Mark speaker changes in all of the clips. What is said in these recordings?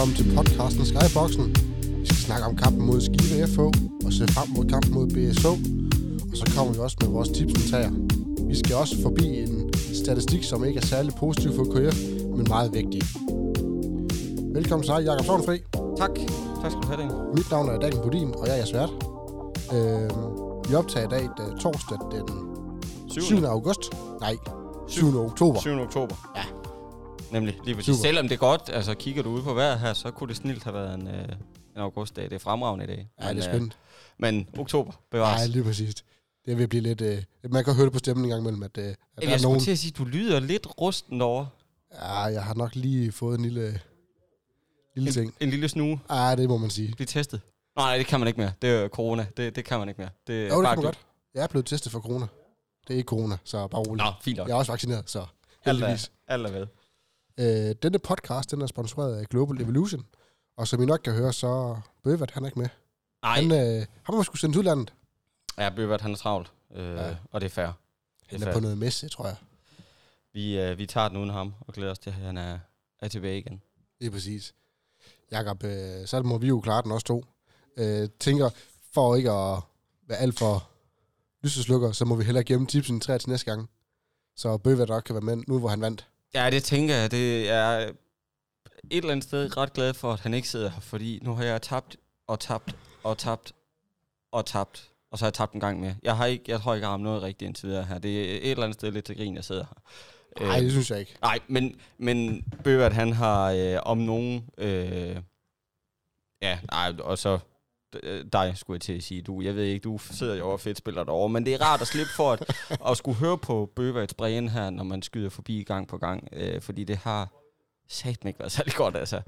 Speaker 1: velkommen til podcasten Skyboxen. Vi skal snakke om kampen mod Skive FH og se frem mod kampen mod BSH. Og så kommer vi også med vores tips og tager. Vi skal også forbi en statistik, som ikke er særlig positiv for KF, men meget vigtig. Velkommen til dig, Jakob Sovnfri.
Speaker 2: Tak. Tak skal du have, Daniel.
Speaker 1: Mit navn er Daniel Budin, og jeg er jeres vært. Øh, vi optager i dag den torsdag den 7. 7. august. Nej, 7. oktober.
Speaker 2: 7. oktober.
Speaker 1: Ja.
Speaker 2: Nemlig, lige præcis.
Speaker 1: Super.
Speaker 2: Selvom det er godt, altså kigger du ud på vejret her, så kunne det snilt have været en, øh, en augustdag. Det er fremragende i dag.
Speaker 1: Ja, det er
Speaker 2: Men,
Speaker 1: spændende.
Speaker 2: Øh, men oktober bevares.
Speaker 1: Nej, lige præcis. Det vil blive lidt... Øh, man kan høre det på stemmen en gang imellem, at, øh, at der
Speaker 2: jeg
Speaker 1: er nogen...
Speaker 2: til at sige, du lyder lidt rusten over.
Speaker 1: Ja, jeg har nok lige fået en lille, lille
Speaker 2: En,
Speaker 1: ting.
Speaker 2: en lille snue.
Speaker 1: Ja, det må man sige.
Speaker 2: Bliv testet. Nej, det kan man ikke mere. Det er corona. Det, det kan man ikke mere. Det, er
Speaker 1: Jo, det kan man godt. Jeg er blevet testet for corona. Det er ikke corona, så bare roligt.
Speaker 2: Nå, fint nok.
Speaker 1: Jeg er også vaccineret, så
Speaker 2: Alt er,
Speaker 1: heldigvis.
Speaker 2: alt er ved.
Speaker 1: Øh, denne podcast, den er sponsoreret af Global Evolution. Og som I nok kan høre, så Bøvert, han er ikke med.
Speaker 2: Nej,
Speaker 1: Han, øh, han må skulle sendes udlandet.
Speaker 2: ja, Bøbert, han er travlt. Øh,
Speaker 1: Ja.
Speaker 2: Og det er fair. Det
Speaker 1: Han
Speaker 2: er
Speaker 1: er
Speaker 2: fair.
Speaker 1: på noget messe, tror jeg.
Speaker 2: Vi, øh, vi tager den uden ham, og glæder os til, at han er, er tilbage igen.
Speaker 1: Det er præcis. Jakob, øh, så må vi jo klare den også to. Øh, tænker, for ikke at være alt for lyseslukker, så må vi hellere gemme tipsen tre til næste gang. Så Bøvert nok kan være med nu, hvor han vandt.
Speaker 2: Ja, det tænker jeg. Det er et eller andet sted ret glad for, at han ikke sidder her, fordi nu har jeg tabt og tabt og tabt og tabt, og så har jeg tabt en gang mere. Jeg, har ikke, jeg tror ikke, jeg har ramt noget rigtigt indtil videre her. Det er et eller andet sted lidt til grin, jeg sidder her.
Speaker 1: Nej,
Speaker 2: Øh,
Speaker 1: det synes jeg ikke.
Speaker 2: Nej, men, men Bøvert, han har øh, om nogen... Øh, ja, nej, og så dig, skulle jeg til at sige. Du, jeg ved ikke, du sidder jo og fedt spiller derovre, men det er rart at slippe for at, at skulle høre på Bøverts bræen her, når man skyder forbi gang på gang, øh, fordi det har satme ikke været særlig godt, altså.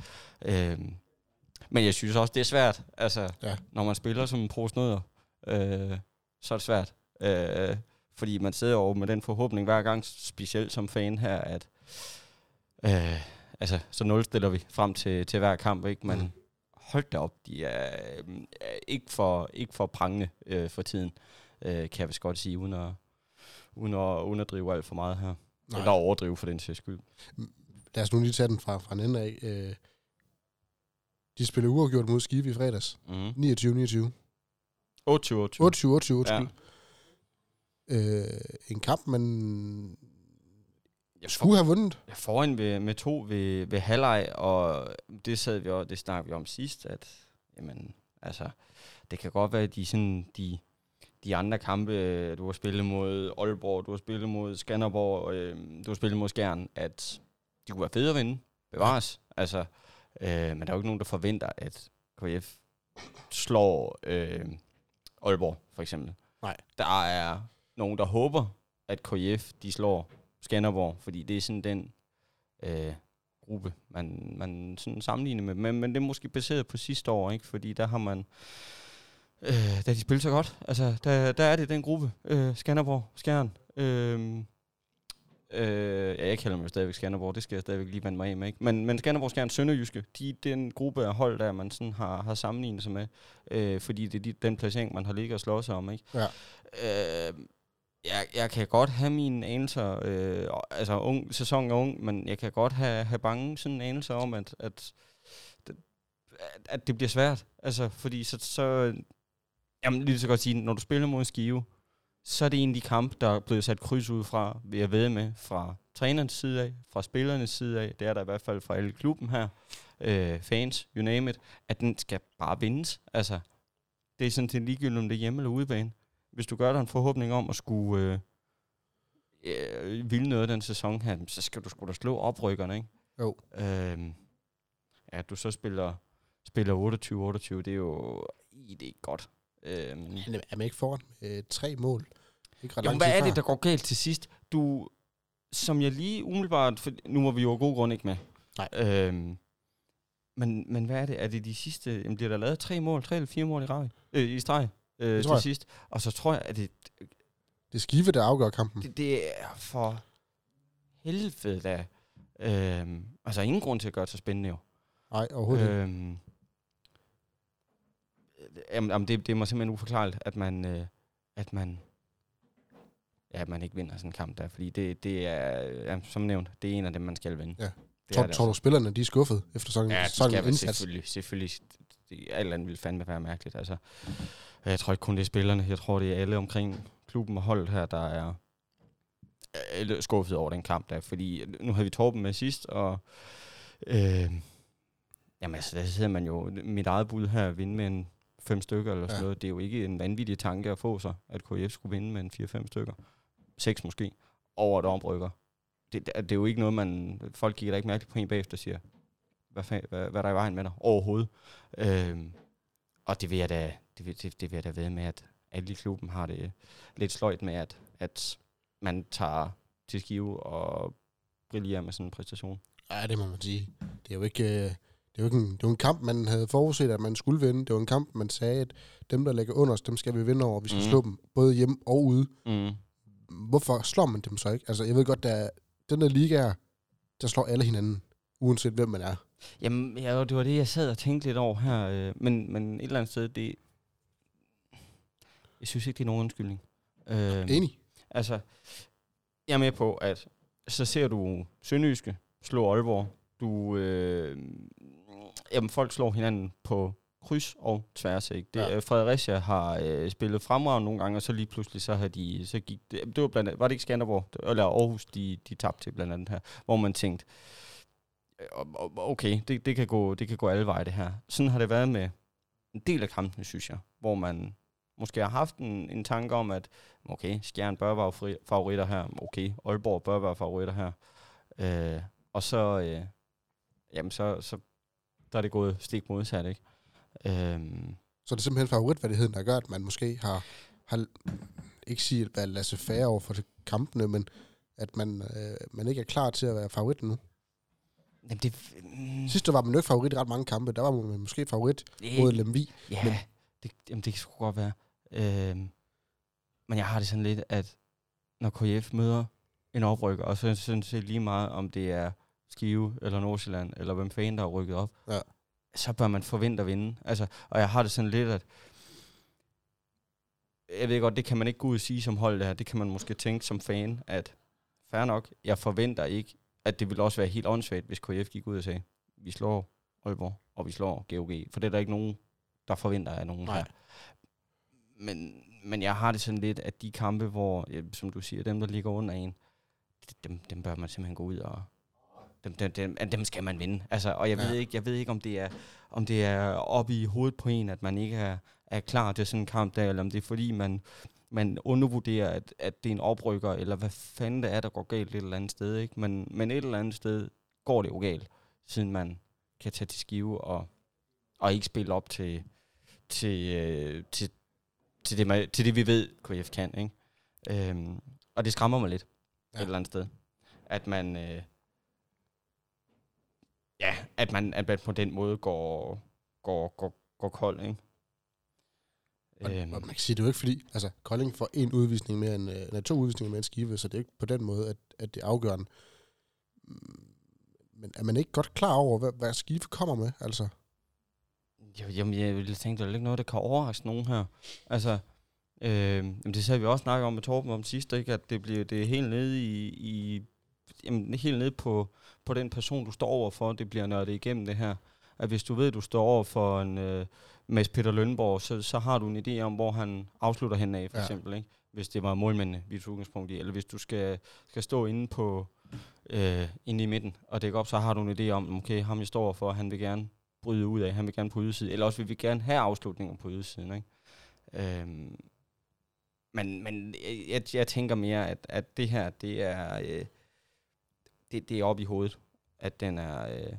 Speaker 2: Øh, men jeg synes også, det er svært, altså,
Speaker 1: Ja.
Speaker 2: når man spiller som en prosnødder, øh, så er det svært. Øh, fordi man sidder over med den forhåbning hver gang, specielt som fan her, at øh, altså, så nulstiller vi frem til, til hver kamp, ikke? Men
Speaker 1: Mm.
Speaker 2: Hold da op, de er, øh, ikke, for, ikke for prangende øh, for tiden, øh, kan jeg vist godt sige, uden at, uden at underdrive alt for meget her.
Speaker 1: Nej.
Speaker 2: Nej. Eller overdrive for den sags skyld.
Speaker 1: Lad os nu lige tage den fra, fra en ende af. Øh, de spillede uafgjort mod Skive i fredags.
Speaker 2: Mm.
Speaker 1: 29-29.
Speaker 2: 28-28.
Speaker 1: 28-28, undskyld.
Speaker 2: Ja.
Speaker 1: Øh, en kamp, man
Speaker 2: Jeg
Speaker 1: skulle have vundet.
Speaker 2: Jeg foran ved, med to ved, ved halvleg, og det sad vi også, det snakkede vi om sidst, at jamen, altså, det kan godt være, at de, sådan, de, de andre kampe, øh, du har spillet mod Aalborg, du har spillet mod Skanderborg, øh, du har spillet mod Skjern, at de kunne være fede at vinde. Bevares. Altså, øh, men der er jo ikke nogen, der forventer, at KF slår øh, Aalborg, for eksempel.
Speaker 1: Nej.
Speaker 2: Der er nogen, der håber, at KF de slår Skanderborg, fordi det er sådan den øh, gruppe, man, man sådan sammenligner med. Men, men det er måske baseret på sidste år, ikke? fordi der har man, øh, da de spillede så godt, altså der, der er det den gruppe, øh, Skanderborg, Skjern. Øh, øh, ja, jeg kalder dem jo stadigvæk Skanderborg, det skal jeg stadigvæk lige vende mig af med. Ikke? Men, men Skanderborg, Skjern, Sønderjyske, de den gruppe af hold, der man sådan har, har sammenlignet sig med, øh, fordi det er de, den placering, man har ligget og slået sig om. Ikke?
Speaker 1: Ja.
Speaker 2: Øh, jeg, jeg kan godt have mine anelser, øh, altså ung, sæsonen er ung, men jeg kan godt have, have bange sådan anelser om, at, at, at, at det bliver svært. Altså, fordi så, så jamen, lige så godt sige, når du spiller mod en skive, så er det en af de der er blevet sat kryds ud fra, vil jeg ved med, fra trænerens side af, fra spillernes side af, det er der i hvert fald fra alle klubben her, øh, fans, you name it, at den skal bare vindes. Altså, det er sådan til ligegyldigt, om det er hjemme eller udebane hvis du gør dig en forhåbning om at skulle øh, øh, ville noget den sæson her, så skal du sgu da slå oprykkerne, ikke?
Speaker 1: Jo.
Speaker 2: Øhm, at du så spiller, spiller 28-28, det er jo det er godt. Øhm,
Speaker 1: er man ikke foran øh, tre mål? Ikke ret
Speaker 2: jo, hvad er det, der går galt til sidst? Du, som jeg lige umiddelbart, for nu var vi jo af god grund ikke med.
Speaker 1: Nej.
Speaker 2: Øhm, men, men hvad er det? Er det de sidste, jamen bliver der lavet tre mål, tre eller fire mål i, rag, øh, i streg øh, til
Speaker 1: jeg.
Speaker 2: sidst? Og så tror jeg, at det,
Speaker 1: Det er Skive, der afgør kampen.
Speaker 2: det, det er for helvede da. Øhm, altså ingen grund til at gøre det så spændende jo.
Speaker 1: Nej, overhovedet ikke.
Speaker 2: Øhm, jamen, jamen det, det er mig simpelthen uforklarligt, at man, øh, at man, ja, at man ikke vinder sådan en kamp der, fordi det, det er, ja, som nævnt, det er en af dem, man skal vinde.
Speaker 1: Ja.
Speaker 2: Det
Speaker 1: Tror, du, spillerne de er skuffet efter sådan,
Speaker 2: Ja, det
Speaker 1: sådan en indsats?
Speaker 2: selvfølgelig. selvfølgelig. Det, alt andet ville fandme være mærkeligt. Altså, jeg tror ikke kun det er spillerne. Jeg tror, det er alle omkring klubben og holdet her, der er er skuffet over den kamp der. Fordi nu havde vi Torben med sidst, og øh, jamen altså, der sidder man jo, mit eget bud her, at vinde med en fem stykker eller sådan
Speaker 1: Ja.
Speaker 2: noget. Det er jo ikke en vanvittig tanke at få sig, at KF skulle vinde med en 4-5 stykker. Seks måske, over et omrykker. Det, det, det er jo ikke noget, man... Folk kigger da ikke mærkeligt på en bagefter og siger, hvad, hvad, hvad er der i vejen med dig overhovedet. Øhm, og det vil jeg da, det det, det vil jeg da ved med, at alle i klubben har det lidt sløjt med, at, at man tager til skive og brillerer med sådan en præstation.
Speaker 1: Ja, det må man sige. Det er jo ikke, øh, det er jo ikke en, det er en kamp, man havde forudset, at man skulle vinde. Det var en kamp, man sagde, at dem, der ligger under os, dem skal vi vinde over. Vi skal mm. slå dem både hjem og ude.
Speaker 2: Mm.
Speaker 1: Hvorfor slår man dem så ikke? Altså, jeg ved godt, der den der liga er, der slår alle hinanden, uanset hvem man er.
Speaker 2: Jamen, ja, det var det, jeg sad og tænkte lidt over her. Øh, men, men et eller andet sted, det... Jeg synes ikke, det er nogen undskyldning. Øh,
Speaker 1: Enig?
Speaker 2: Altså, jeg er med på, at så ser du Sønderjyske slå Aalborg. Du, øh, jamen, folk slår hinanden på kryds og tværs. Ikke? Det,
Speaker 1: Ja.
Speaker 2: ja. Fredericia har øh, spillet fremragende nogle gange, og så lige pludselig så har de, så gik det, det var blandt andet, var det ikke Skanderborg, eller Aarhus, de, de tabte til blandt andet her, hvor man tænkte, øh, okay, det, det, kan gå, det kan gå alle veje det her. Sådan har det været med en del af kampene, synes jeg, hvor man måske har haft en, en tanke om, at okay, Skjern bør være fri- favoritter her, okay, Aalborg bør være favoritter her. Øh, og så, øh, jamen så, så der er det gået stik modsat, ikke? Øhm,
Speaker 1: Så er det simpelthen favoritværdigheden, der gør, at man måske har, har ikke sige, at være lasse færre over for kampene, men at man, øh, man ikke er klar til at være favorit nu.
Speaker 2: jamen det, mm,
Speaker 1: Sidste år var man jo ikke favorit i ret mange kampe. Der var man måske favorit mod Lemvi. Men-
Speaker 2: men, det, jamen det skulle godt være. Øhm, men jeg har det sådan lidt, at når KF møder en oprykker, og så synes jeg lige meget, om det er Skive eller Nordsjælland, eller hvem fanden der er rykket op,
Speaker 1: Ja.
Speaker 2: så bør man forvente at vinde. Altså, og jeg har det sådan lidt, at jeg ved godt, det kan man ikke gå ud og sige som hold det her. Det kan man måske tænke som fan, at fair nok, jeg forventer ikke, at det ville også være helt åndssvagt, hvis KF gik ud og sagde, vi slår Aalborg, og vi slår GOG. For det er der ikke nogen, der forventer af nogen
Speaker 1: Nej.
Speaker 2: her. Men, men jeg har det sådan lidt, at de kampe, hvor, som du siger, dem der ligger under en, dem, dem bør man simpelthen gå ud og, dem, dem, dem, dem skal man vinde. Altså, og jeg
Speaker 1: Ja.
Speaker 2: ved ikke, jeg ved ikke om det er om det er oppe i hovedet på en, at man ikke er, er klar til sådan en kamp der, eller om det er fordi man man undervurderer, at, at det er en oprykker, eller hvad fanden det er, der går galt et eller andet sted. Ikke? Men, men et eller andet sted går det jo galt, siden man kan tage til skive og, og ikke spille op til, til, øh, til, til, det, man, til det, vi ved, KF kan. Ikke? Øhm, og det skræmmer mig lidt ja.
Speaker 1: Ja.
Speaker 2: et eller andet sted. At man... Øh, ja, at man, at man på den måde går, går, går, går kold, ikke?
Speaker 1: Og,
Speaker 2: Øhm,
Speaker 1: og man kan sige, det er jo ikke fordi, altså Kolding får en udvisning mere end, øh, nej, to udvisninger mere end Skive, så det er ikke på den måde, at, at det er afgørende. Mm, Men er man ikke godt klar over, hvad, hvad Skive kommer med? Altså,
Speaker 2: Jeg, jamen, jeg ville tænke, der er ikke noget, der kan overraske nogen her. Altså, øh, jamen, det sagde vi også snakket om med Torben om sidst, ikke? at det bliver det er helt nede i, i jamen, helt nede på, på den person, du står over for, det bliver nørdet igennem det her. At hvis du ved, at du står over for en øh, Mads Peter Lønborg, så, så har du en idé om, hvor han afslutter hen af, for
Speaker 1: Ja.
Speaker 2: eksempel. Ikke? Hvis det var målmændene, vi tog udgangspunkt i. Eller hvis du skal, skal stå inde på øh, inde i midten og dække op, så har du en idé om, okay, ham jeg står for, han vil gerne bryde ud af. Han vil gerne på ydersiden. Eller også vil vi gerne have afslutninger på ydersiden. Ikke? Øhm, men men jeg, jeg, tænker mere, at, at det her, det er, øh, det, det er oppe i hovedet, at den er, øh,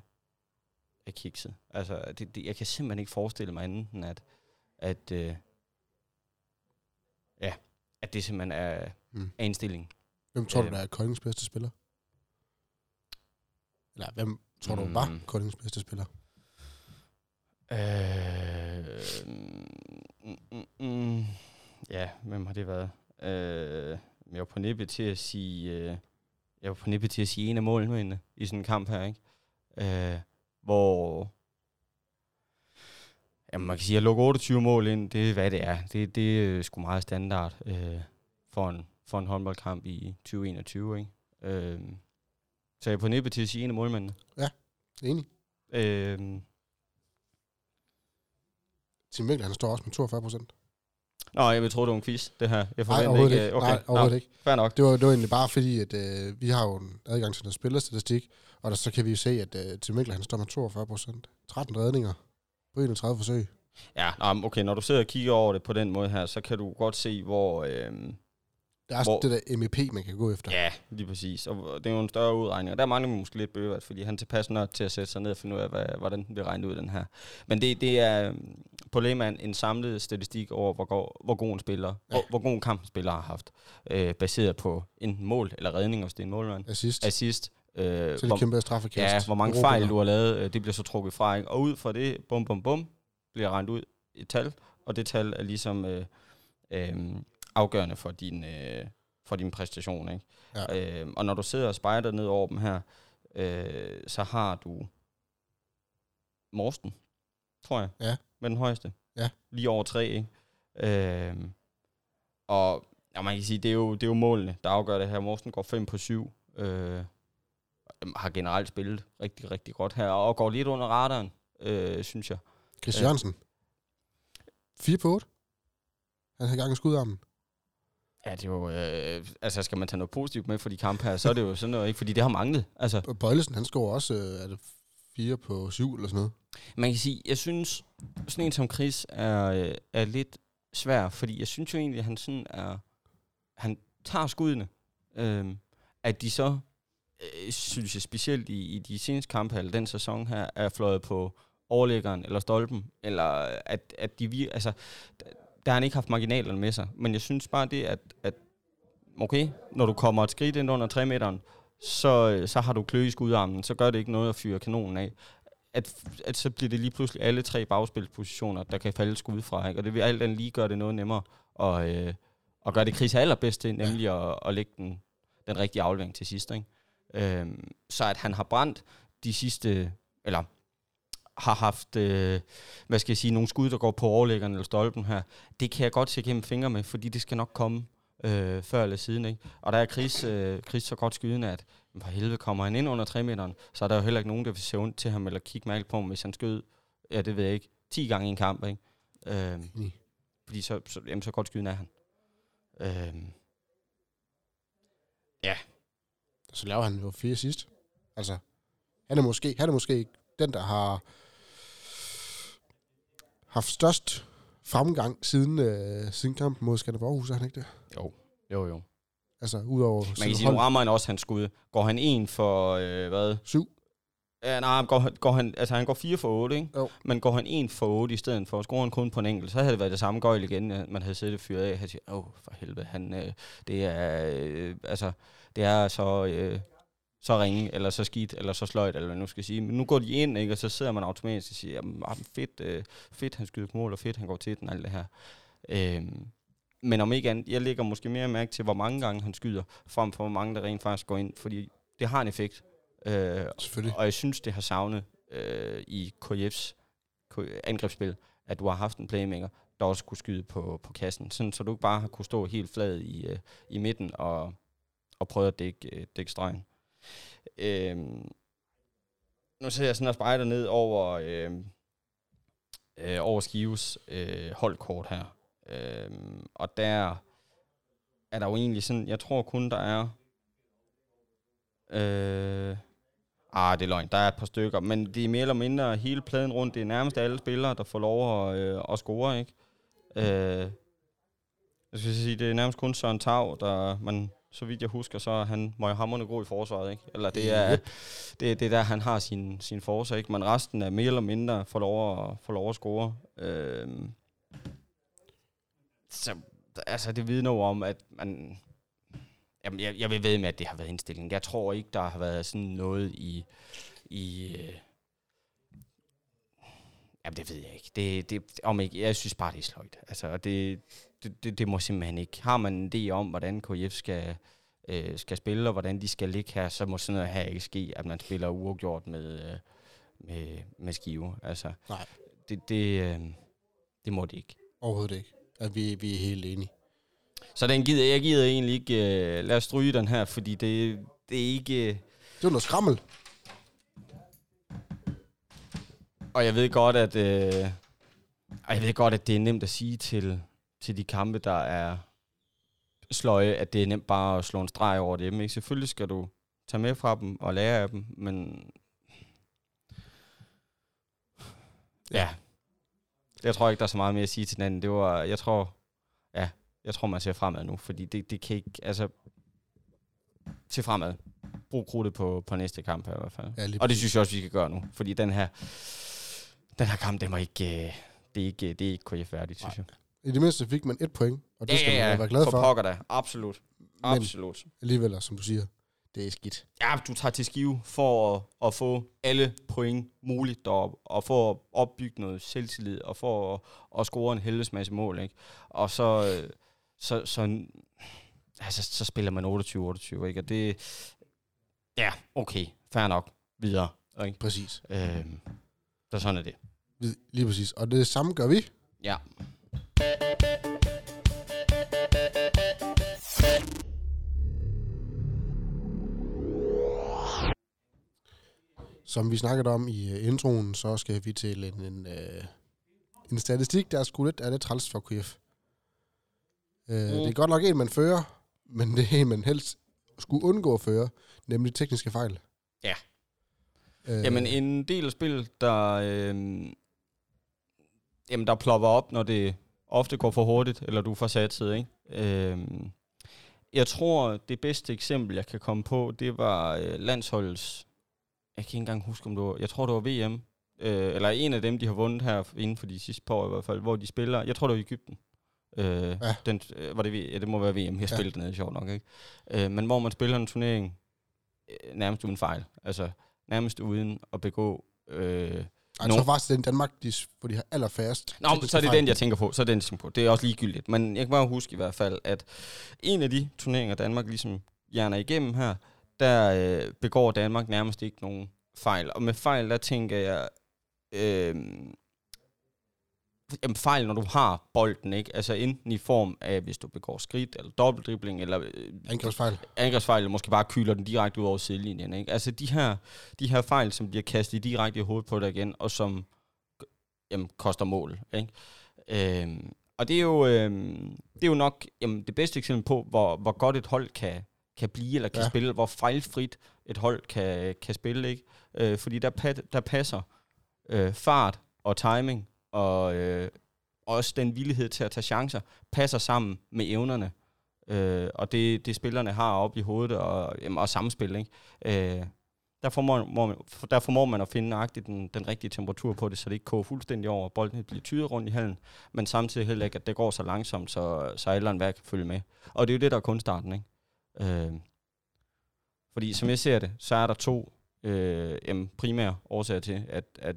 Speaker 2: er kikset. Altså, det, det, jeg kan simpelthen ikke forestille mig andet, end at, at øh, ja, at det simpelthen er,
Speaker 1: Mm.
Speaker 2: er indstilling.
Speaker 1: hvem tror du,
Speaker 2: Øhm.
Speaker 1: der er Koldings bedste spiller? Eller hvem tror du
Speaker 2: Mm.
Speaker 1: var Koldings bedste spiller?
Speaker 2: Øh, mm, mm, mm, ja, hvem har det været? Øh, jeg var på nippet til at sige, øh, jeg var på nippet til at sige en af målmændene i sådan en kamp her, ikke? Øh, hvor jamen man kan sige, at lukke 28 mål ind, det er hvad det er. Det, det er sgu meget standard øh, for, en, for en håndboldkamp i 2021, ikke? Øh, Så jeg er på nippet til at sige en af målmændene.
Speaker 1: Enig.
Speaker 2: Øhm,
Speaker 1: Tim Winkler, han står også med 42 procent.
Speaker 2: nå, jeg vil tro, det var en quiz, det her. Jeg
Speaker 1: Nej,
Speaker 2: forventer
Speaker 1: overhovedet
Speaker 2: ikke.
Speaker 1: ikke.
Speaker 2: øh, Okay.
Speaker 1: Nej, overhovedet
Speaker 2: nå,
Speaker 1: ikke.
Speaker 2: Fair nok.
Speaker 1: Det var, det var egentlig bare fordi, at øh, vi har jo en adgang til noget spillerstatistik, og der, så kan vi jo se, at øh, Tim Winkler, han står med 42 procent. 13 redninger på 31 forsøg.
Speaker 2: Ja, okay, når du sidder og kigger over det på den måde her, så kan du godt se, hvor... Øhm,
Speaker 1: Der er
Speaker 2: Hvor-
Speaker 1: det der MEP, man kan gå efter.
Speaker 2: ja, lige præcis. Og det er jo en større udregning. Og der mangler vi måske lidt bøvert, fordi han tilpas nørd til at sætte sig ned og finde ud af, hvad, hvordan den bliver regnet ud, den her. Men det, det er øhm, på Lehmann en samlet statistik over, hvor, go- hvor god en spiller, ja. hvor, hvor god en kamp spiller har haft, øh, baseret på enten mål eller redning, hvis det er en målmand.
Speaker 1: Assist.
Speaker 2: Assist. Øh,
Speaker 1: Til
Speaker 2: hvor,
Speaker 1: kæmpe straffekast.
Speaker 2: ja, hvor mange
Speaker 1: Europa.
Speaker 2: fejl du har lavet, øh, det bliver så trukket fra. Ikke? Og ud fra det, bum, bum, bum, bliver regnet ud et tal, og det tal er ligesom øh, øh, afgørende for din, øh, for din præstation. Ikke?
Speaker 1: Ja.
Speaker 2: Øh, og når du sidder og spejder ned over dem her, øh, så har du Morsten, tror jeg,
Speaker 1: Ja.
Speaker 2: med den højeste.
Speaker 1: Ja.
Speaker 2: Lige over tre, ikke? Øh, og ja, man kan sige, det er, jo, det er jo målene, der afgør det her. Morsten går 5 på 7. Øh, har generelt spillet rigtig, rigtig godt her, og går lidt under radaren, øh, synes jeg.
Speaker 1: Chris
Speaker 2: Ja.
Speaker 1: Jørgensen. 4 på 8. Han har gang i skudarmen.
Speaker 2: Ja, det er jo, øh, altså skal man tage noget positivt med for de kampe her, så er det jo sådan noget, ikke? Fordi det har manglet. Altså,
Speaker 1: Bøjlesen, han scorer også, øh, er det 4 på 7 eller sådan noget.
Speaker 2: man kan sige, jeg synes, sådan en som Chris er, øh, er lidt svær, fordi jeg synes jo egentlig, at han sådan er, han tager skuddene. Øh, at de så, øh, synes jeg specielt i, i de seneste kampe, eller den sæson her, er fløjet på overlæggeren eller stolpen, eller at, at de vir- altså, der, har han ikke haft marginalerne med sig. Men jeg synes bare det, at, at okay, når du kommer et skridt ind under 3 meteren, så, øh, så har du klø i skudarmen, så gør det ikke noget at fyre kanonen af. At, at så bliver det lige pludselig alle tre bagspilspositioner, der kan falde skud fra. Ikke? Og det vil alt andet lige gøre det noget nemmere og, øh, og gøre det Chris allerbedst til, nemlig at, at lægge den, den rigtige aflevering til sidst. Ikke? Øhm, så at han har brændt de sidste, eller har haft, øh, hvad skal jeg sige, nogle skud, der går på overlæggeren eller stolpen her, det kan jeg godt se gennem fingre med, fordi det skal nok komme øh, før eller siden. Ikke? Og der er Chris, øh, Chris så godt skydende, at for helvede kommer han ind under 3 meteren, så er der jo heller ikke nogen, der vil se ondt til ham eller kigge mærkeligt på ham, hvis han skød, ja det ved jeg ikke, 10 gange i en kamp. Ikke? Øhm,
Speaker 1: Enig.
Speaker 2: fordi så, så, jamen, så godt skydende er han. Øhm,
Speaker 1: Så laver han jo fire sidst. Altså, han er måske, han er måske ikke den, der har haft størst fremgang siden, øh, siden kampen mod Skanderborg Aarhus, er han ikke det?
Speaker 2: jo, jo, jo.
Speaker 1: Altså, udover
Speaker 2: Man kan sige, nu rammer han også hans skud. Går han en for, øh, hvad?
Speaker 1: syv.
Speaker 2: Ja, nej, går, han- går han, altså han går 4 for 8, ikke?
Speaker 1: Jo.
Speaker 2: Men går han 1 for 8 i stedet for, scorer han kun på en enkelt, så havde det været det samme gøjl igen, ja, man havde siddet og fyret af. Han siger, åh, for helvede, han, øh, det er, øh, altså, det er så, øh, så ringe, eller så skidt, eller så sløjt, eller hvad nu skal sige. Men nu går de ind, ikke, og så sidder man automatisk og siger, jamen, ah, fedt, øh, fedt, han skyder på mål, og fedt, han går til den, alt det her. Øhm, men om ikke andet, jeg lægger måske mere mærke til, hvor mange gange han skyder, frem for hvor mange, der rent faktisk går ind, fordi det har en effekt. Øh, og jeg synes, det har savnet øh, i KF's angrebsspil, at du har haft en playmaker, der også kunne skyde på, på kassen, sådan, så du ikke bare kunne stå helt flad i, øh, i midten og, og prøve at dække, øh, dække stregen. Øh, nu ser jeg sådan og spejder ned over, øh, øh, over Skives øh, holdkort her. Øh, og der er der jo egentlig sådan, jeg tror kun, der er Øh, ah, det er løgn. Der er et par stykker, men det er mere eller mindre hele pladen rundt. Det er nærmest alle spillere, der får lov at, øh, at score, ikke? Øh, jeg skal sige, det er nærmest kun Søren Tav, der man, så vidt jeg husker, så er han møghamrende god i forsvaret, ikke? Eller det er,
Speaker 1: Yep.
Speaker 2: det, det er der, han har sin, sin forsvar, ikke? Men resten er mere eller mindre får lov at, får lov at score. Øh, så, altså, det vidner jo om, at man, Jamen, jeg, jeg vil ved med, at det har været indstillingen. Jeg tror ikke, der har været sådan noget i... i øh, jamen, det ved jeg ikke. Det, det, om ikke. Jeg synes bare, det er sløjt. Altså, og det, det, det, det må simpelthen ikke. Har man en idé om, hvordan KF skal, øh, skal spille, og hvordan de skal ligge her, så må sådan noget her ikke ske, at man spiller uafgjort med, øh, med, med skive. Altså,
Speaker 1: Nej.
Speaker 2: det, det, øh, det må det ikke.
Speaker 1: Overhovedet ikke. At vi, vi er helt enige.
Speaker 2: Så den gider, jeg gider egentlig ikke, øh, lad os stryge den her, fordi det, det er ikke...
Speaker 1: var noget skrammel.
Speaker 2: Og jeg ved godt, at... Øh, og jeg ved godt, at det er nemt at sige til, til de kampe, der er sløje, at det er nemt bare at slå en streg over dem. Ikke? Selvfølgelig skal du tage med fra dem og lære af dem, men... Ja. Jeg tror ikke, der er så meget mere at sige til den anden. Det var, jeg tror, ja, jeg tror, man ser fremad nu, fordi det, det kan ikke, altså, til fremad. Brug krudtet på, på næste kamp her i hvert fald.
Speaker 1: Ja,
Speaker 2: og det synes jeg også, vi skal gøre nu, fordi den her, den her kamp, den var ikke, øh, det er ikke, det er ikke KF færdigt, synes jeg.
Speaker 1: I det mindste fik man et point, og det skal man være glad
Speaker 2: for.
Speaker 1: for.
Speaker 2: pokker da, absolut. Absolut.
Speaker 1: Alligevel, som du siger, det er skidt.
Speaker 2: Ja, du tager til skive for at, at få alle point muligt deroppe, og for at opbygge noget selvtillid, og for at, at score en helvedes masse mål, ikke? Og så, øh, så, så, altså, så spiller man 28-28, ikke? Og det, ja, okay, fair nok, videre, ikke?
Speaker 1: Præcis.
Speaker 2: Øh, så sådan er det.
Speaker 1: Lige præcis. Og det samme gør vi.
Speaker 2: Ja.
Speaker 1: Som vi snakkede om i uh, introen, så skal vi til en, en, uh, en statistik, der er sgu lidt, er lidt træls for KF. Uh, mm. Det er godt nok en, man fører, men det er en, man helst skulle undgå at føre, nemlig tekniske fejl.
Speaker 2: Ja. Uh, Jamen, en del af spil, der, øh, jamen, der plopper op, når det ofte går for hurtigt, eller du får satset, ikke? Øh, jeg tror, det bedste eksempel, jeg kan komme på, det var øh, landsholdets jeg kan ikke engang huske, om det var, jeg tror, det var VM, øh, eller en af dem, de har vundet her inden for de sidste par år i hvert fald, hvor de spiller, jeg tror, det var Ægypten. Øh, ja. Den, øh, var det, ja, det må være VM, jeg ja. spillede dernede, sjovt nok, ikke? Øh, men hvor man spiller en turnering øh, nærmest uden fejl, altså nærmest uden at begå... Øh,
Speaker 1: jeg tror faktisk, det er Danmark, de, hvor de har allerfærrest.
Speaker 2: Nå, så er det fejl. den, jeg tænker på. Så er det den, jeg tænker på. Det er også ligegyldigt. Men jeg kan bare huske i hvert fald, at en af de turneringer, Danmark ligesom hjerner igennem her, der øh, begår Danmark nærmest ikke nogen fejl. Og med fejl, der tænker jeg... Øh, jamen fejl, når du har bolden, ikke? Altså enten i form af, hvis du begår skridt, eller dobbeltdribling, eller... Øh,
Speaker 1: angrebsfejl.
Speaker 2: Angrebsfejl, eller måske bare kyler den direkte ud over sidelinjen, ikke? Altså de her, de her fejl, som bliver kastet direkte i hovedet på dig igen, og som jamen, koster mål, ikke? Øh, og det er jo, øh, det er jo nok jamen, det bedste eksempel på, hvor, hvor godt et hold kan, kan blive, eller kan ja. spille, hvor fejlfrit et hold kan, kan spille, ikke? Øh, fordi der, der passer øh, fart og timing, og øh, også den villighed til at tage chancer, passer sammen med evnerne. Øh, og det, det spillerne har op i hovedet, og, jamen, og samspil, ikke? Øh, der formår, må, der formår man at finde nøjagtigt den, den rigtige temperatur på det, så det ikke koger fuldstændig over, og bolden bliver tyret rundt i hallen, men samtidig heller ikke, at det går så langsomt, så, så alle kan følge med. Og det er jo det, der er kunstarten, ikke? Øh, fordi som jeg ser det, så er der to øh, primære årsager til, at, at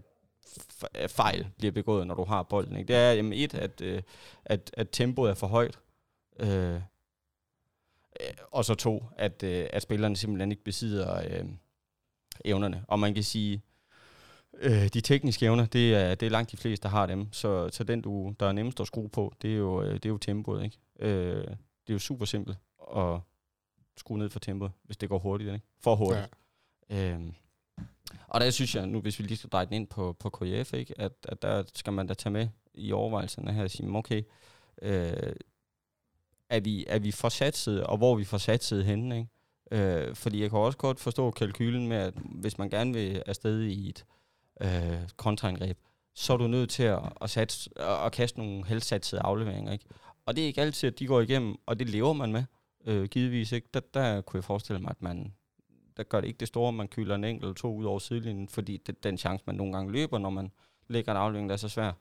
Speaker 2: fejl bliver begået, når du har bolden. Ikke? Det er jamen, et, at, øh, at, at tempoet er for højt. Øh, og så to, at, øh, at spillerne simpelthen ikke besidder øh, evnerne. Og man kan sige, øh, de tekniske evner, det er, det er langt de fleste, der har dem. Så, så den, du, der er nemmest at skrue på, det er jo, øh, det er jo tempoet. Ikke? Øh, det er jo super simpelt at skrue ned for tempoet, hvis det går hurtigt. Ikke? For hurtigt. Ja. Øhm, og der synes jeg, nu hvis vi lige skal dreje den ind på, på KF, ikke, at, at der skal man da tage med i overvejelserne her og sige, okay, øh, er, vi, er vi forsatset, og hvor er vi forsatset henne, ikke? Øh, fordi jeg kan også godt forstå kalkylen med, at hvis man gerne vil afsted i et øh, kontraangreb, så er du nødt til at, at, satse, at, at kaste nogle helsatsede afleveringer. Ikke? Og det er ikke altid, at de går igennem, og det lever man med øh, givetvis ikke. Der, der kunne jeg forestille mig, at man, der gør det ikke det store, man kyler en enkelt eller to ud over sidelinjen, fordi det, den chance, man nogle gange løber, når man lægger en aflevering, der er så svær.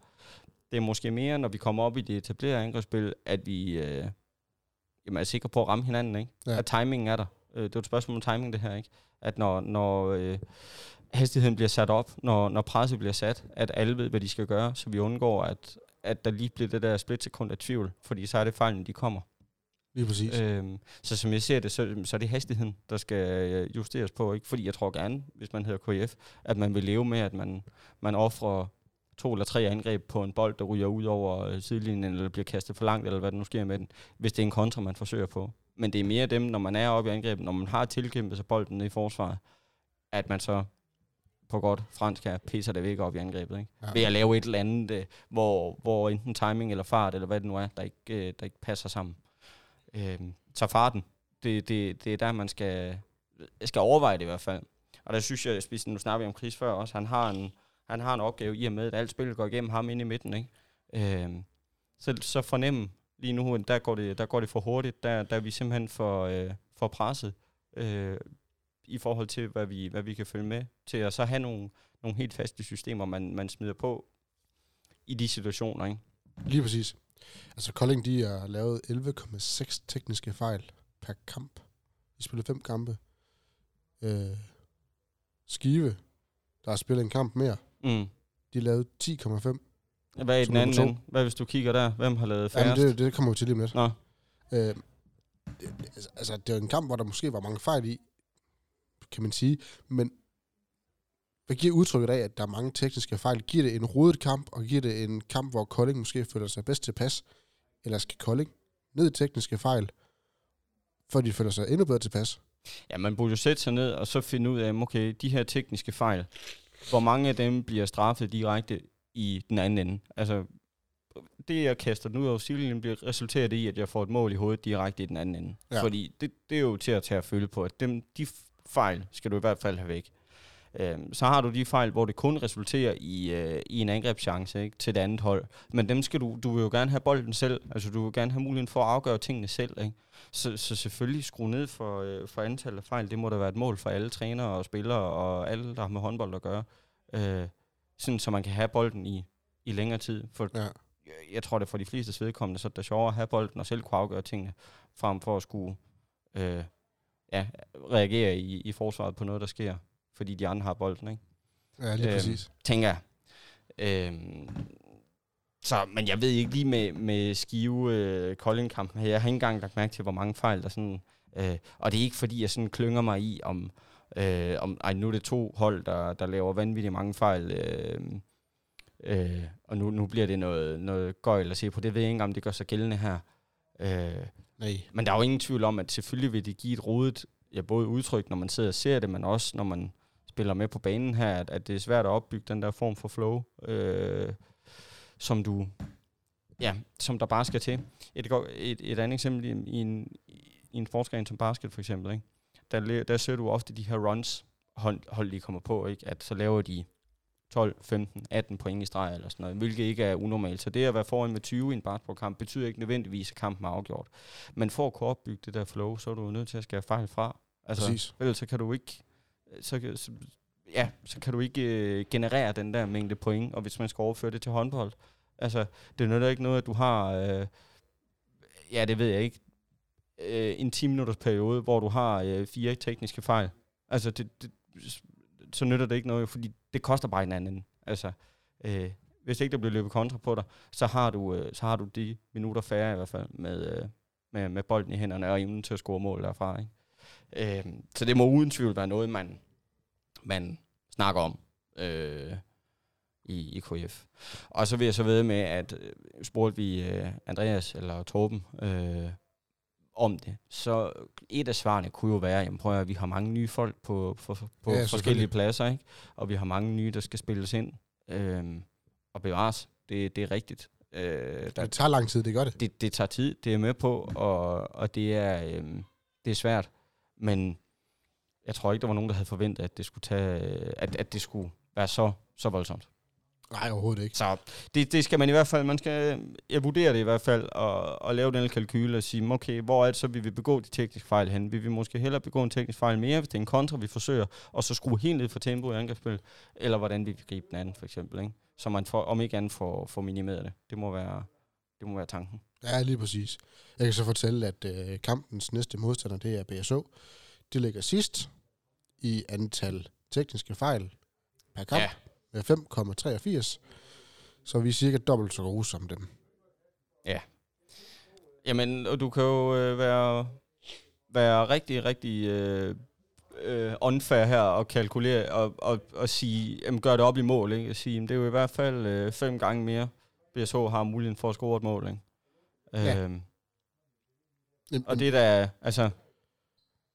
Speaker 2: Det er måske mere, når vi kommer op i det etablerede angrebsspil, at vi øh, jamen, er sikre på at ramme hinanden, ikke? Ja. At timingen er der. Øh, det er et spørgsmål om timing, det her, ikke? At når, når øh, hastigheden bliver sat op, når, når presset bliver sat, at alle ved, hvad de skal gøre, så vi undgår, at, at der lige bliver det der splitsekund af tvivl, fordi så er det fejlen, de kommer.
Speaker 1: Lige præcis.
Speaker 2: Øhm, så som jeg ser det, så, så er det hastigheden, der skal øh, justeres på. Ikke? Fordi jeg tror gerne, hvis man hedder KF, at man vil leve med, at man, man offrer to eller tre angreb på en bold, der ryger ud over øh, sidelinjen, eller bliver kastet for langt, eller hvad der nu sker med den, hvis det er en kontra, man forsøger på. Men det er mere dem, når man er oppe i angrebet, når man har tilkæmpet sig bolden i forsvaret, at man så på godt fransk her, pisser det væk op i angrebet. Ikke?
Speaker 1: Ja.
Speaker 2: Ved at lave et eller andet, øh, hvor, hvor enten timing eller fart, eller hvad det nu er, der ikke, der ikke passer sammen. Øh, tager farten, det, det, det er der, man skal, skal overveje det i hvert fald. Og der synes jeg, specielt nu snakker vi om Chris før også, han har en, han har en opgave i og med, at alt spillet går igennem ham ind i midten. Ikke? Øh, så, så fornemme lige nu, der går det, der går det for hurtigt, der, der er vi simpelthen for, øh, for presset øh, i forhold til, hvad vi, hvad vi kan følge med til, at så have nogle, nogle helt faste systemer, man, man smider på i de situationer. Ikke?
Speaker 1: Lige præcis. Altså Kolding, de har lavet 11,6 tekniske fejl per kamp. De spillede fem kampe. Øh, Skive, der har spillet en kamp mere,
Speaker 2: Mm.
Speaker 1: de lavede 10,5.
Speaker 2: Hvad er den anden ende? Hvad hvis du kigger der? Hvem har lavet
Speaker 1: Jamen,
Speaker 2: færrest?
Speaker 1: det, det kommer vi til lige om lidt.
Speaker 2: Nå,
Speaker 1: Øh, det- det- altså, det er en kamp, hvor der måske var mange fejl i, kan man sige. Men hvad giver udtrykket af, at der er mange tekniske fejl? Giver det en rodet kamp, og giver det en kamp, hvor Kolding måske føler sig bedst tilpas? Eller skal Kolding ned i tekniske fejl, for de føler sig endnu bedre tilpas?
Speaker 2: ja, man burde jo sætte sig ned og så finde ud af, okay, de her tekniske fejl, hvor mange af dem bliver straffet direkte i den anden ende? Altså, det jeg kaster den ud over sidelinjen, bliver resulteret i, at jeg får et mål i hovedet direkte i den anden ende.
Speaker 1: Ja.
Speaker 2: Fordi det, det er jo til at tage at føle på, at dem, de fejl skal du i hvert fald have væk. Øhm, så har du de fejl, hvor det kun resulterer i, øh, i en angrebschance ikke, til det andet hold. Men dem skal du, du vil jo gerne have bolden selv. Altså du vil gerne have muligheden for at afgøre tingene selv. Ikke? Så, så selvfølgelig skrue ned for, øh, for antallet af fejl. Det må da være et mål for alle trænere og spillere og alle, der har med håndbold at gøre. Øh, sådan så man kan have bolden i, i længere tid. For
Speaker 1: Ja.
Speaker 2: jeg, jeg tror, det for de fleste vedkommende, så er det sjovere at have bolden og selv kunne afgøre tingene, frem for at skulle øh, ja, reagere i, i forsvaret på noget, der sker, fordi de andre har bolden, ikke?
Speaker 1: Ja, lige
Speaker 2: Øhm,
Speaker 1: præcis.
Speaker 2: Tænker jeg. Øhm, så, men jeg ved ikke lige med, med skive øh, Kolding-kampen her. Jeg har ikke engang lagt mærke til, hvor mange fejl der sådan... Øh, og det er ikke fordi, jeg sådan klynger mig i, om, øh, om ej, nu er det to hold, der, der laver vanvittigt mange fejl. Øh, øh, og nu, nu bliver det noget, noget gøjl at se på. Det ved jeg ikke, om det gør sig gældende her. Øh,
Speaker 1: Nej.
Speaker 2: men der er jo ingen tvivl om, at selvfølgelig vil det give et rodet, ja, både udtryk, når man sidder og ser det, men også når man spiller med på banen her, at, at det er svært at opbygge den der form for flow, øh, som du, ja, som der bare skal til. Et, et, et andet eksempel i, en, i en sportsgren som basket for eksempel, ikke? Der, der ser du ofte de her runs, hold, hold de kommer på, ikke? at så laver de 12, 15, 18 point i streg eller sådan noget, hvilket ikke er unormalt. Så det at være foran med 20 i en basketballkamp, betyder ikke nødvendigvis, at kampen er afgjort. Men for at kunne opbygge det der flow, så er du nødt til at skære fejl fra. Altså,
Speaker 1: Præcis.
Speaker 2: ellers så kan du ikke, Øh, så, så, ja, så kan du ikke øh, generere den der mængde point, og hvis man skal overføre det til håndbold, altså, det nytter ikke noget, at du har, øh, ja, det ved jeg ikke, øh, en 10 minutters periode, hvor du har øh, fire tekniske fejl. Altså, det, det, så nytter det ikke noget, fordi det koster bare en anden. Altså, øh, hvis ikke der bliver løbet kontra på dig, så har du, øh, så har du de minutter færre i hvert fald med, øh, med, med bolden i hænderne og evnen til at score mål derfra. Ikke? Øh, så det må uden tvivl være noget, man, man snakker om øh, i, i KF. Og så vil jeg så ved med, at øh, spurgte vi øh, Andreas eller Torben øh, om det, så et af svarene kunne jo være, jamen prøv at, høre, vi har mange nye folk på, på, på
Speaker 1: Ja,
Speaker 2: forskellige pladser, ikke? og vi har mange nye, der skal spilles ind øh, og bevares. Det, det er rigtigt. Øh, der,
Speaker 1: Det tager lang tid, det gør det.
Speaker 2: det, det tager tid, det er med på, og, og det, er, øhm, det er svært. Men jeg tror ikke, der var nogen, der havde forventet, at det skulle, tage, at, at det skulle være så, så voldsomt.
Speaker 1: Nej, overhovedet ikke.
Speaker 2: Så det, det skal man i hvert fald, man skal jeg vurdere det i hvert fald, og, og lave den kalkyle og sige, okay, hvor er det så, vi vil begå de tekniske fejl hen? Vi vil måske hellere begå en teknisk fejl mere, hvis det er en kontra, vi forsøger, og så skrue helt ned for tempo i angrebsspil, eller hvordan vi vil gribe den anden, for eksempel. Ikke? Så man får, om ikke andet får, får minimeret det. Det må være, det må være tanken.
Speaker 1: Ja, lige præcis. Jeg kan så fortælle, at øh, kampens næste modstander, det er BSO. De ligger sidst i antal tekniske fejl per kamp
Speaker 2: Ja.
Speaker 1: med 5,83. Så vi er cirka dobbelt så gode som dem.
Speaker 2: Jamen, og du kan jo øh, være, være rigtig, rigtig øh, øh, unfair her og kalkulere og, og, og sige, jamen, gør det op i mål. Ikke? At sige, jamen, det er jo i hvert fald øh, fem gange mere, BSH har muligheden for at score et mål. Ikke?
Speaker 1: Ja.
Speaker 2: Øhm, og det er da, altså,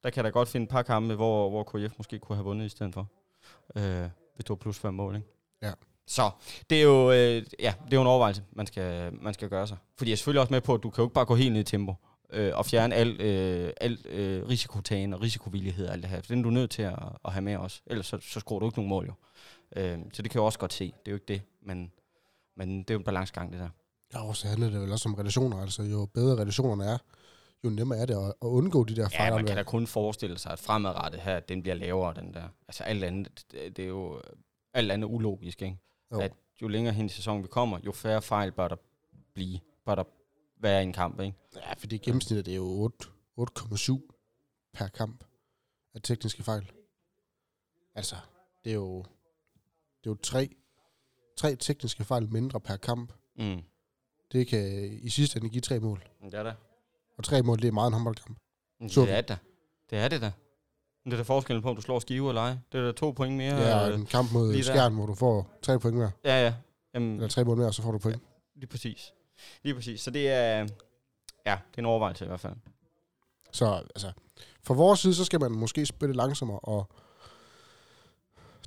Speaker 2: Der kan da godt finde et par kampe, hvor, hvor KF måske kunne have vundet i stedet for. Øh, hvis du har plus fem mål, ikke?
Speaker 1: Ja.
Speaker 2: Så det er jo, øh, ja, det er jo en overvejelse, man skal, man skal gøre sig. Fordi jeg er selvfølgelig også med på, at du kan jo ikke bare gå helt ned i tempo øh, og fjerne al, øh, al øh, risikotagen og risikovillighed og alt det her. For den er du nødt til at, at have med os. Ellers så, så scorer du ikke nogen mål jo. Øh, så det kan jeg også godt se. Det er jo ikke det, men, men det er jo en balancegang, det der.
Speaker 1: Ja, og så handler det vel også om relationer. Altså, jo bedre relationerne er, jo nemmere er det at, at undgå de der
Speaker 2: Ja, man kan da kun forestille sig, at fremadrettet her, at den bliver lavere, den der. Altså alt andet, det, det er jo alt andet ulogisk, ikke?
Speaker 1: Jo.
Speaker 2: At jo længere hen i sæsonen vi kommer, jo færre fejl bør der blive, bør der være i en kamp, ikke?
Speaker 1: Ja, fordi gennemsnittet det er jo 8 8,7 per kamp af tekniske fejl. Altså, det er jo, det er jo tre, tre tekniske fejl mindre per kamp.
Speaker 2: Mm.
Speaker 1: Det kan i sidste ende give tre mål.
Speaker 2: Det er det.
Speaker 1: Og tre mål, det er meget en håndboldkamp.
Speaker 2: Det
Speaker 1: Så vi.
Speaker 2: er det. Det er det da. Men Det er da forskellen på, om du slår skive eller ej. Det er da to point mere.
Speaker 1: Ja, og
Speaker 2: øh,
Speaker 1: en kamp mod
Speaker 2: der.
Speaker 1: Skjern, hvor du får tre point mere.
Speaker 2: ja, ja. Jamen,
Speaker 1: Eller tre mål mere, så får du point.
Speaker 2: lige præcis. Lige præcis. Så det er, ja, det er en overvejelse i hvert fald.
Speaker 1: Så altså, fra vores side, så skal man måske spille langsommere og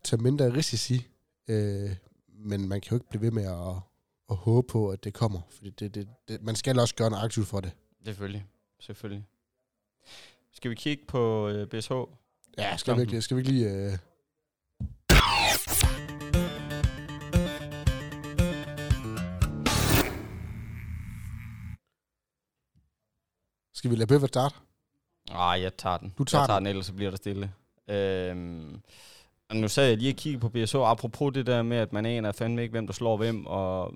Speaker 1: tage mindre risici. Øh, men man kan jo ikke blive ved med at, at håbe på, at det kommer. Fordi det, det, det, man skal også gøre noget aktivt for det.
Speaker 2: Selvfølgelig. Selvfølgelig. Skal vi kigge på øh, BSH?
Speaker 1: Ja, skal vi ikke, skal vi ikke lige... Øh... Skal vi lade Bøffer starte?
Speaker 2: Nej, jeg tager den.
Speaker 1: Du tager
Speaker 2: jeg tager
Speaker 1: den.
Speaker 2: den, ellers så bliver der stille. Øhm, og nu sad jeg lige og kiggede på BSH, apropos det der med, at man aner fandme ikke, hvem der slår hvem, og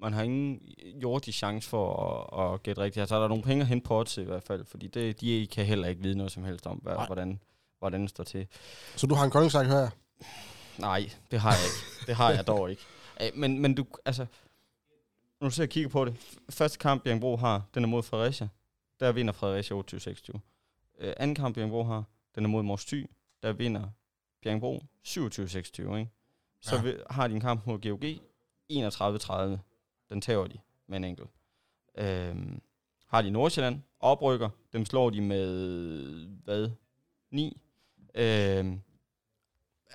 Speaker 2: man har ingen jordig chance for at, at gætte rigtigt. Altså, der er nogle penge at hente på odds i hvert fald, fordi det, de kan heller ikke vide noget som helst om, hvad, hvordan, hvordan det står til.
Speaker 1: Så du har en koldingssang, hører jeg.
Speaker 2: Nej, det har jeg ikke. Det har jeg dog ikke. Men, men du, altså, nu ser jeg kigger på det. Første kamp, Bjergbro har, den er mod Fredericia. Der vinder Fredericia 28-26. Øh, anden kamp, Bjergbro har, den er mod Mors Thy. Der vinder Bjergbro 27-26, ikke? Så
Speaker 1: Ja.
Speaker 2: har de en kamp mod GOG 31-30. Den tager de med en enkelt. Øhm, har de Nordsjælland, oprykker, dem slår de med, hvad, 9. Øhm,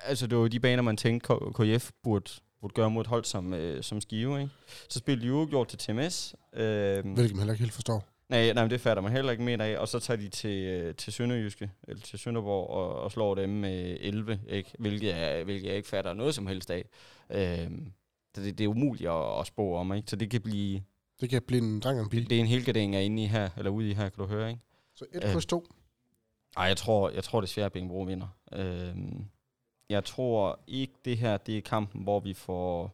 Speaker 2: altså det var jo de baner, man tænkte, KF burde, burde gøre mod et hold som, øh, som Skive, ikke? Så spillede de uafgjort til TMS. Øhm,
Speaker 1: Hvilket man heller ikke helt forstår.
Speaker 2: Nej, nej, men det fatter man heller ikke mere af. Og så tager de til, øh, til Sønderjyske, eller til Sønderborg, og, og slår dem med 11, ikke? Hvilket, er, hvilket jeg ikke fatter noget som helst af. Øhm, så det, det er umuligt at, at spå om, ikke? Så det kan blive...
Speaker 1: Det kan blive en og en pige.
Speaker 2: Det, det er en helgardering er inde i her, eller ude i her, kan du høre, ikke?
Speaker 1: Så 1
Speaker 2: Øh.
Speaker 1: plus 2.
Speaker 2: Nej, jeg tror, jeg tror desværre, at Bjergbro vinder. Øhm, jeg tror ikke, det her det er kampen, hvor vi får,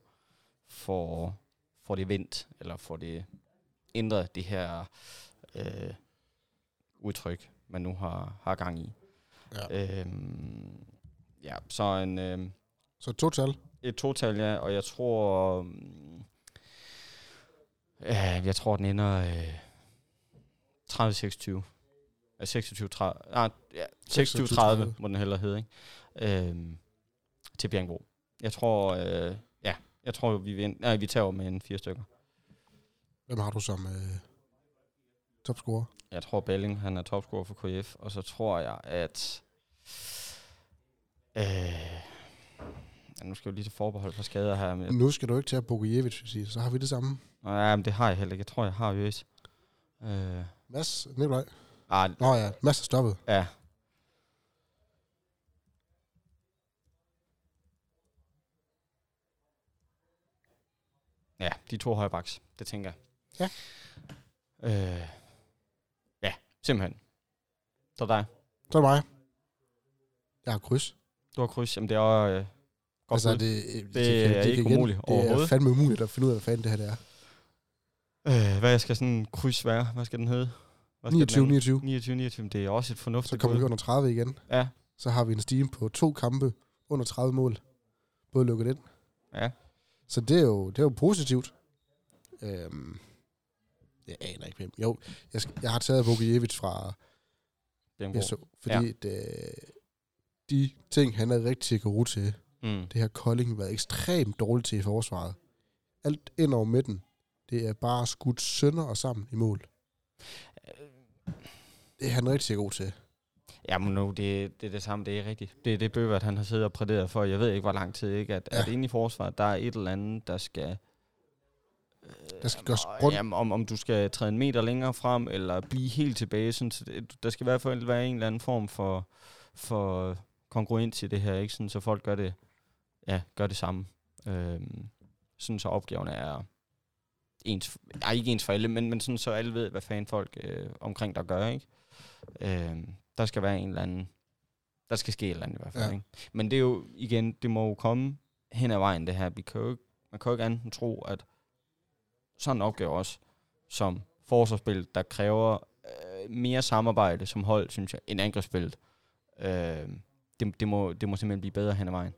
Speaker 2: får, får det vendt, eller får det ændret, det her øh, udtryk, man nu har, har gang i.
Speaker 1: Ja.
Speaker 2: Øhm, ja, så en, øh,
Speaker 1: Så total.
Speaker 2: et total, ja, og jeg tror, øh, jeg tror, den ender øh, 30-26. Ja, 26 30, ah, ja, 26 30 må den hellere hedde, ikke? Øhm, til Bjergbro. Jeg tror, øh, ja, jeg tror, vi, vind, nej, vi tager med en fire stykker.
Speaker 1: Hvem har du som øh, topscorer?
Speaker 2: Jeg tror, Belling, han er topscorer for KF, og så tror jeg, at... Øh, ja, nu skal jeg jo lige til forbehold for skader her. Men,
Speaker 1: Nu skal du ikke til at Bogujevic, vil sige. Så har vi det samme.
Speaker 2: nej, men det har jeg heller ikke. Jeg tror, jeg har Øs. Øh,
Speaker 1: Mads, Nikolaj.
Speaker 2: ah,
Speaker 1: Nå ja, Mads er stoppet.
Speaker 2: ja. Ja, de to højrebacks, det tænker jeg.
Speaker 1: Ja.
Speaker 2: Øh, ja, simpelthen. Så dig.
Speaker 1: Så er det mig. Jeg har kryds.
Speaker 2: Du har kryds. Jamen, det er også, øh, godt
Speaker 1: altså,
Speaker 2: bud.
Speaker 1: det,
Speaker 2: Det er ikke
Speaker 1: igen-
Speaker 2: umuligt
Speaker 1: Det er
Speaker 2: overhovedet.
Speaker 1: fandme umuligt at finde ud af, hvad fanden det her det er.
Speaker 2: Øh, hvad skal sådan en kryds være? Hvad skal den hedde? Hvad skal
Speaker 1: 29,
Speaker 2: den
Speaker 1: 29.
Speaker 2: 29, 29. Det er også et
Speaker 1: Så
Speaker 2: fornuftigt
Speaker 1: kommer vi under 30 igen.
Speaker 2: Ja,
Speaker 1: Så har vi en steam på to kampe under 30 mål. Både lukket ind.
Speaker 2: ja.
Speaker 1: Så det er jo, det er jo positivt. Øhm, jeg aner ikke hvem. Jo, jeg, jeg har taget Bogujevic fra. BSO, fordi ja. det, de ting, han er rigtig god til,
Speaker 2: Mm.
Speaker 1: det har Kolding været ekstremt dårligt til i forsvaret. Alt ind over midten, det er bare skudt sønder og sammen i mål. Det er han rigtig god til.
Speaker 2: Jamen nu, det, det er det samme, det er rigtigt. Det er det Bøvert, han har siddet og præderet for, jeg ved ikke, hvor lang tid, ikke? At. Ja. at inde i forsvaret, der er et eller andet, der skal...
Speaker 1: Der skal gøres
Speaker 2: og-
Speaker 1: rundt.
Speaker 2: Jamen, om, om du skal træde en meter længere frem, eller blive helt tilbage. Sådan, så det, der skal i hvert fald være en eller anden form for, for kongruens i det her, ikke? Sådan, så folk gør det, ja, gør det samme. Øhm, sådan så opgaverne er ens, nej, ikke ens for alle, men, men sådan så alle ved, hvad fanden folk øh, omkring der gør, ikke? Øhm, der skal være en eller anden, der skal ske et eller andet i hvert fald,
Speaker 1: Ja.
Speaker 2: ikke? Men det er jo, igen, det må jo komme hen ad vejen, det her. Vi kan jo ikke, man kan jo ikke andet tro, at sådan en opgave også, som forsvarsspil, der kræver øh, mere samarbejde som hold, synes jeg, end angrebsspillet. Øh, det, det, må, det må simpelthen blive bedre hen ad vejen.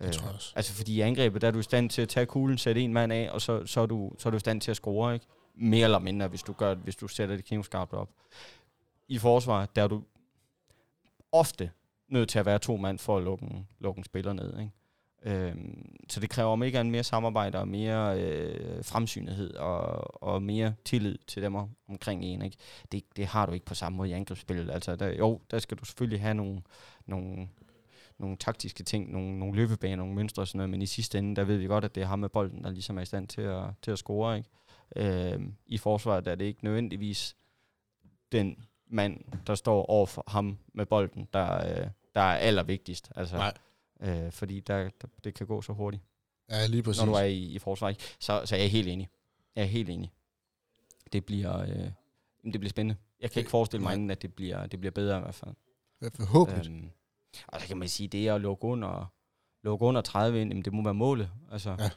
Speaker 1: Tror jeg også.
Speaker 2: Altså fordi i angrebet, der er du i stand til at tage kuglen, sætte en mand af, og så, så, er, du, så er du i stand til at score, ikke? Mere eller mindre, hvis du, gør, hvis du sætter det knivskarpt op. I forsvar, der er du ofte nødt til at være to mand for at lukke en, lukke en spiller ned, ikke? Øhm, så det kræver om ikke andet mere samarbejde og mere øh, fremsynlighed og, og mere tillid til dem omkring en. Ikke? Det, det har du ikke på samme måde i angrebsspillet. Altså, der, jo, der skal du selvfølgelig have nogle, nogle, nogle taktiske ting, nogle, nogle løbebaner, nogle mønstre og sådan noget, men i sidste ende, der ved vi godt, at det er ham med bolden, der ligesom er i stand til at, til at score. Ikke? Øhm, I forsvaret der er det ikke nødvendigvis den mand, der står over for ham med bolden, der, øh, der er allervigtigst. Altså,
Speaker 1: Nej.
Speaker 2: Øh, fordi der, der, det kan gå så hurtigt,
Speaker 1: Ja, lige præcis.
Speaker 2: når du er i, i forsvar. Ikke? Så, så jeg er helt enig. Jeg er helt enig. Det bliver, øh, det bliver spændende. Jeg kan ikke forestille mig,
Speaker 1: Nej.
Speaker 2: anden, at det bliver, det bliver bedre i hvert fald.
Speaker 1: Ja, Forhåbentlig.
Speaker 2: Øhm, og så kan man sige, det er at lukke under, lukke under 30 ind, jamen, det må være målet. Altså,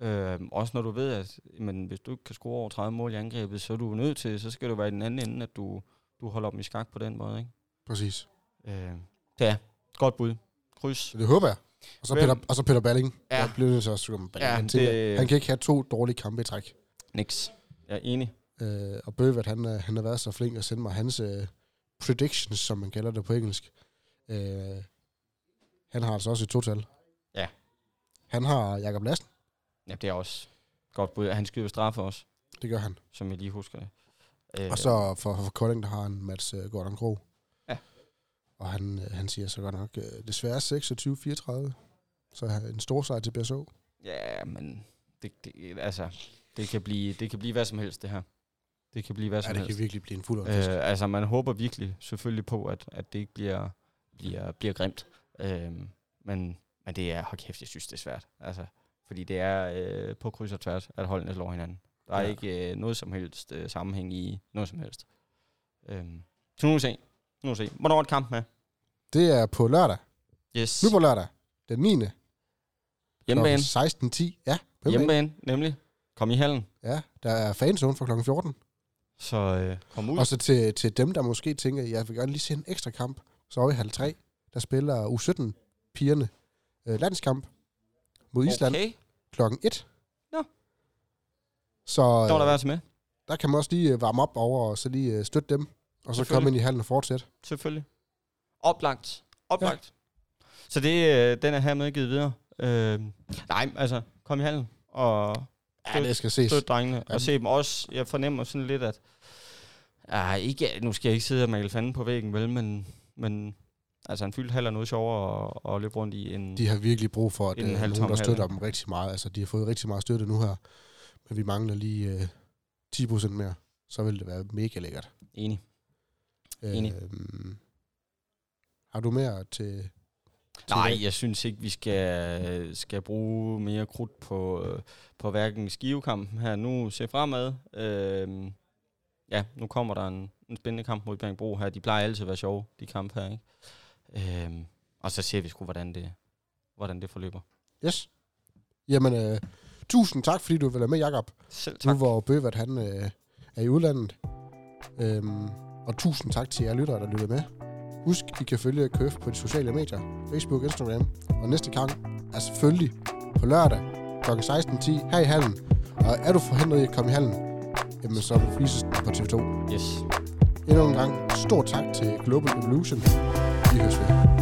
Speaker 2: ja. øhm, også når du ved, at jamen, hvis du ikke kan score over 30 mål i angrebet, så er du nødt til, så skal det være i den anden ende, at du, du holder dem i skak på den måde. Ikke?
Speaker 1: Præcis.
Speaker 2: Øh, ja, godt bud. Kryds.
Speaker 1: Det håber jeg. Og så,
Speaker 2: Hvem-
Speaker 1: Peter, og så Peter Balling.
Speaker 2: Ja.
Speaker 1: Jeg bliver nødt til at om Balling.
Speaker 2: Ja,
Speaker 1: han,
Speaker 2: det-
Speaker 1: han kan ikke have to dårlige kampe i træk.
Speaker 2: Niks. Jeg er enig.
Speaker 1: Øh, og Bøvert, han, han har været så flink at sende mig hans øh, predictions, som man kalder det på engelsk. Øh, han har altså også et total.
Speaker 2: Ja.
Speaker 1: Han har Jakob Lassen.
Speaker 2: Ja, det er også godt bud. Han skyder straffe også,
Speaker 1: Det gør han.
Speaker 2: som jeg lige husker det. Øh,
Speaker 1: Og så for, for Kolding, der har han Mats øh, Gordon Gro. Og han, øh, han siger så godt nok, øh, desværre 26-34. Så en stor sejr til BSO.
Speaker 2: Ja, men det, det, altså, det kan, blive, det kan blive hvad som helst, det her. Det kan blive hvad
Speaker 1: Ja,
Speaker 2: som
Speaker 1: det
Speaker 2: helst.
Speaker 1: kan virkelig blive en fuld øh,
Speaker 2: altså, man håber virkelig selvfølgelig på, at, at det ikke bliver, bliver, bliver grimt. Øh, men, men det er, hold kæft, jeg synes, det er svært. Altså, fordi det er øh, på kryds og tværs, at holdene slår hinanden. Der er
Speaker 1: Ja.
Speaker 2: ikke øh, noget som helst øh, sammenhæng i noget som helst. Øh, så nu må vi se. Nu må se. Hvornår er et kamp med?
Speaker 1: Det er på lørdag.
Speaker 2: Yes.
Speaker 1: Nu på lørdag. Den 9.
Speaker 2: Hjemmebane.
Speaker 1: 16.10. Ja, på hjemmebane.
Speaker 2: Hjemmebane, nemlig. Kom i hallen.
Speaker 1: Ja, der er fanzone fra kl. 14.
Speaker 2: Så øh, kom ud.
Speaker 1: Og så til, til dem, der måske tænker, jeg vil gerne lige se en ekstra kamp, så er vi halv 3. Der spiller U17-pigerne øh, landskamp mod Island
Speaker 2: Okay.
Speaker 1: klokken 1.
Speaker 2: Nå.
Speaker 1: Så
Speaker 2: Der var der
Speaker 1: øh,
Speaker 2: været til med.
Speaker 1: der kan man også lige øh, varme op over, og så lige øh, støtte dem. Og så komme ind i hallen og fortsætte.
Speaker 2: Selvfølgelig. Oplagt. Oplagt. Ja. Så det, øh, den er hermed givet videre. Øh, nej, altså, kom i hallen og
Speaker 1: Ja, det skal ses.
Speaker 2: støt drengene.
Speaker 1: Ja.
Speaker 2: Og se dem også. Jeg fornemmer sådan lidt, at... Ah, ikke, nu skal jeg ikke sidde og male fanden på væggen, vel, men, men altså, en fyldt hal er noget sjovere at, at løbe rundt i en...
Speaker 1: De har virkelig brug for, at
Speaker 2: En
Speaker 1: øh, nogen, der støtter dem rigtig meget. Altså, de har fået rigtig meget støtte nu her. Men vi mangler lige øh, 10% mere. Så vil det være mega lækkert.
Speaker 2: Enig. Enig.
Speaker 1: Øhm, har du mere til... til
Speaker 2: Nej,
Speaker 1: det?
Speaker 2: jeg synes ikke, vi skal, skal bruge mere krudt på, øh, på hverken skivekampen her nu. Se fremad. Øh, ja, nu kommer der en, en spændende kamp mod Bjergbro her. De plejer altid at være sjove, de kampe her. Ikke? Øh, og så ser vi sgu, hvordan det, hvordan det forløber.
Speaker 1: Yes. Jamen, øh, tusind tak, fordi du vil være med, Jakob.
Speaker 2: Selv
Speaker 1: Nu
Speaker 2: tak.
Speaker 1: hvor Bøvert, han øh, er i udlandet. Øhm, og tusind tak til jer lyttere, der lytter med. Husk, I kan følge KF på de sociale medier. Facebook, Instagram. Og næste gang er selvfølgelig på lørdag kl. 16.10 her i hallen. Og er du forhindret i at komme i hallen, jamen så er du vises på TV2.
Speaker 2: Yes.
Speaker 1: Endnu en gang, stor tak til Global Evolution. Vi høres ved.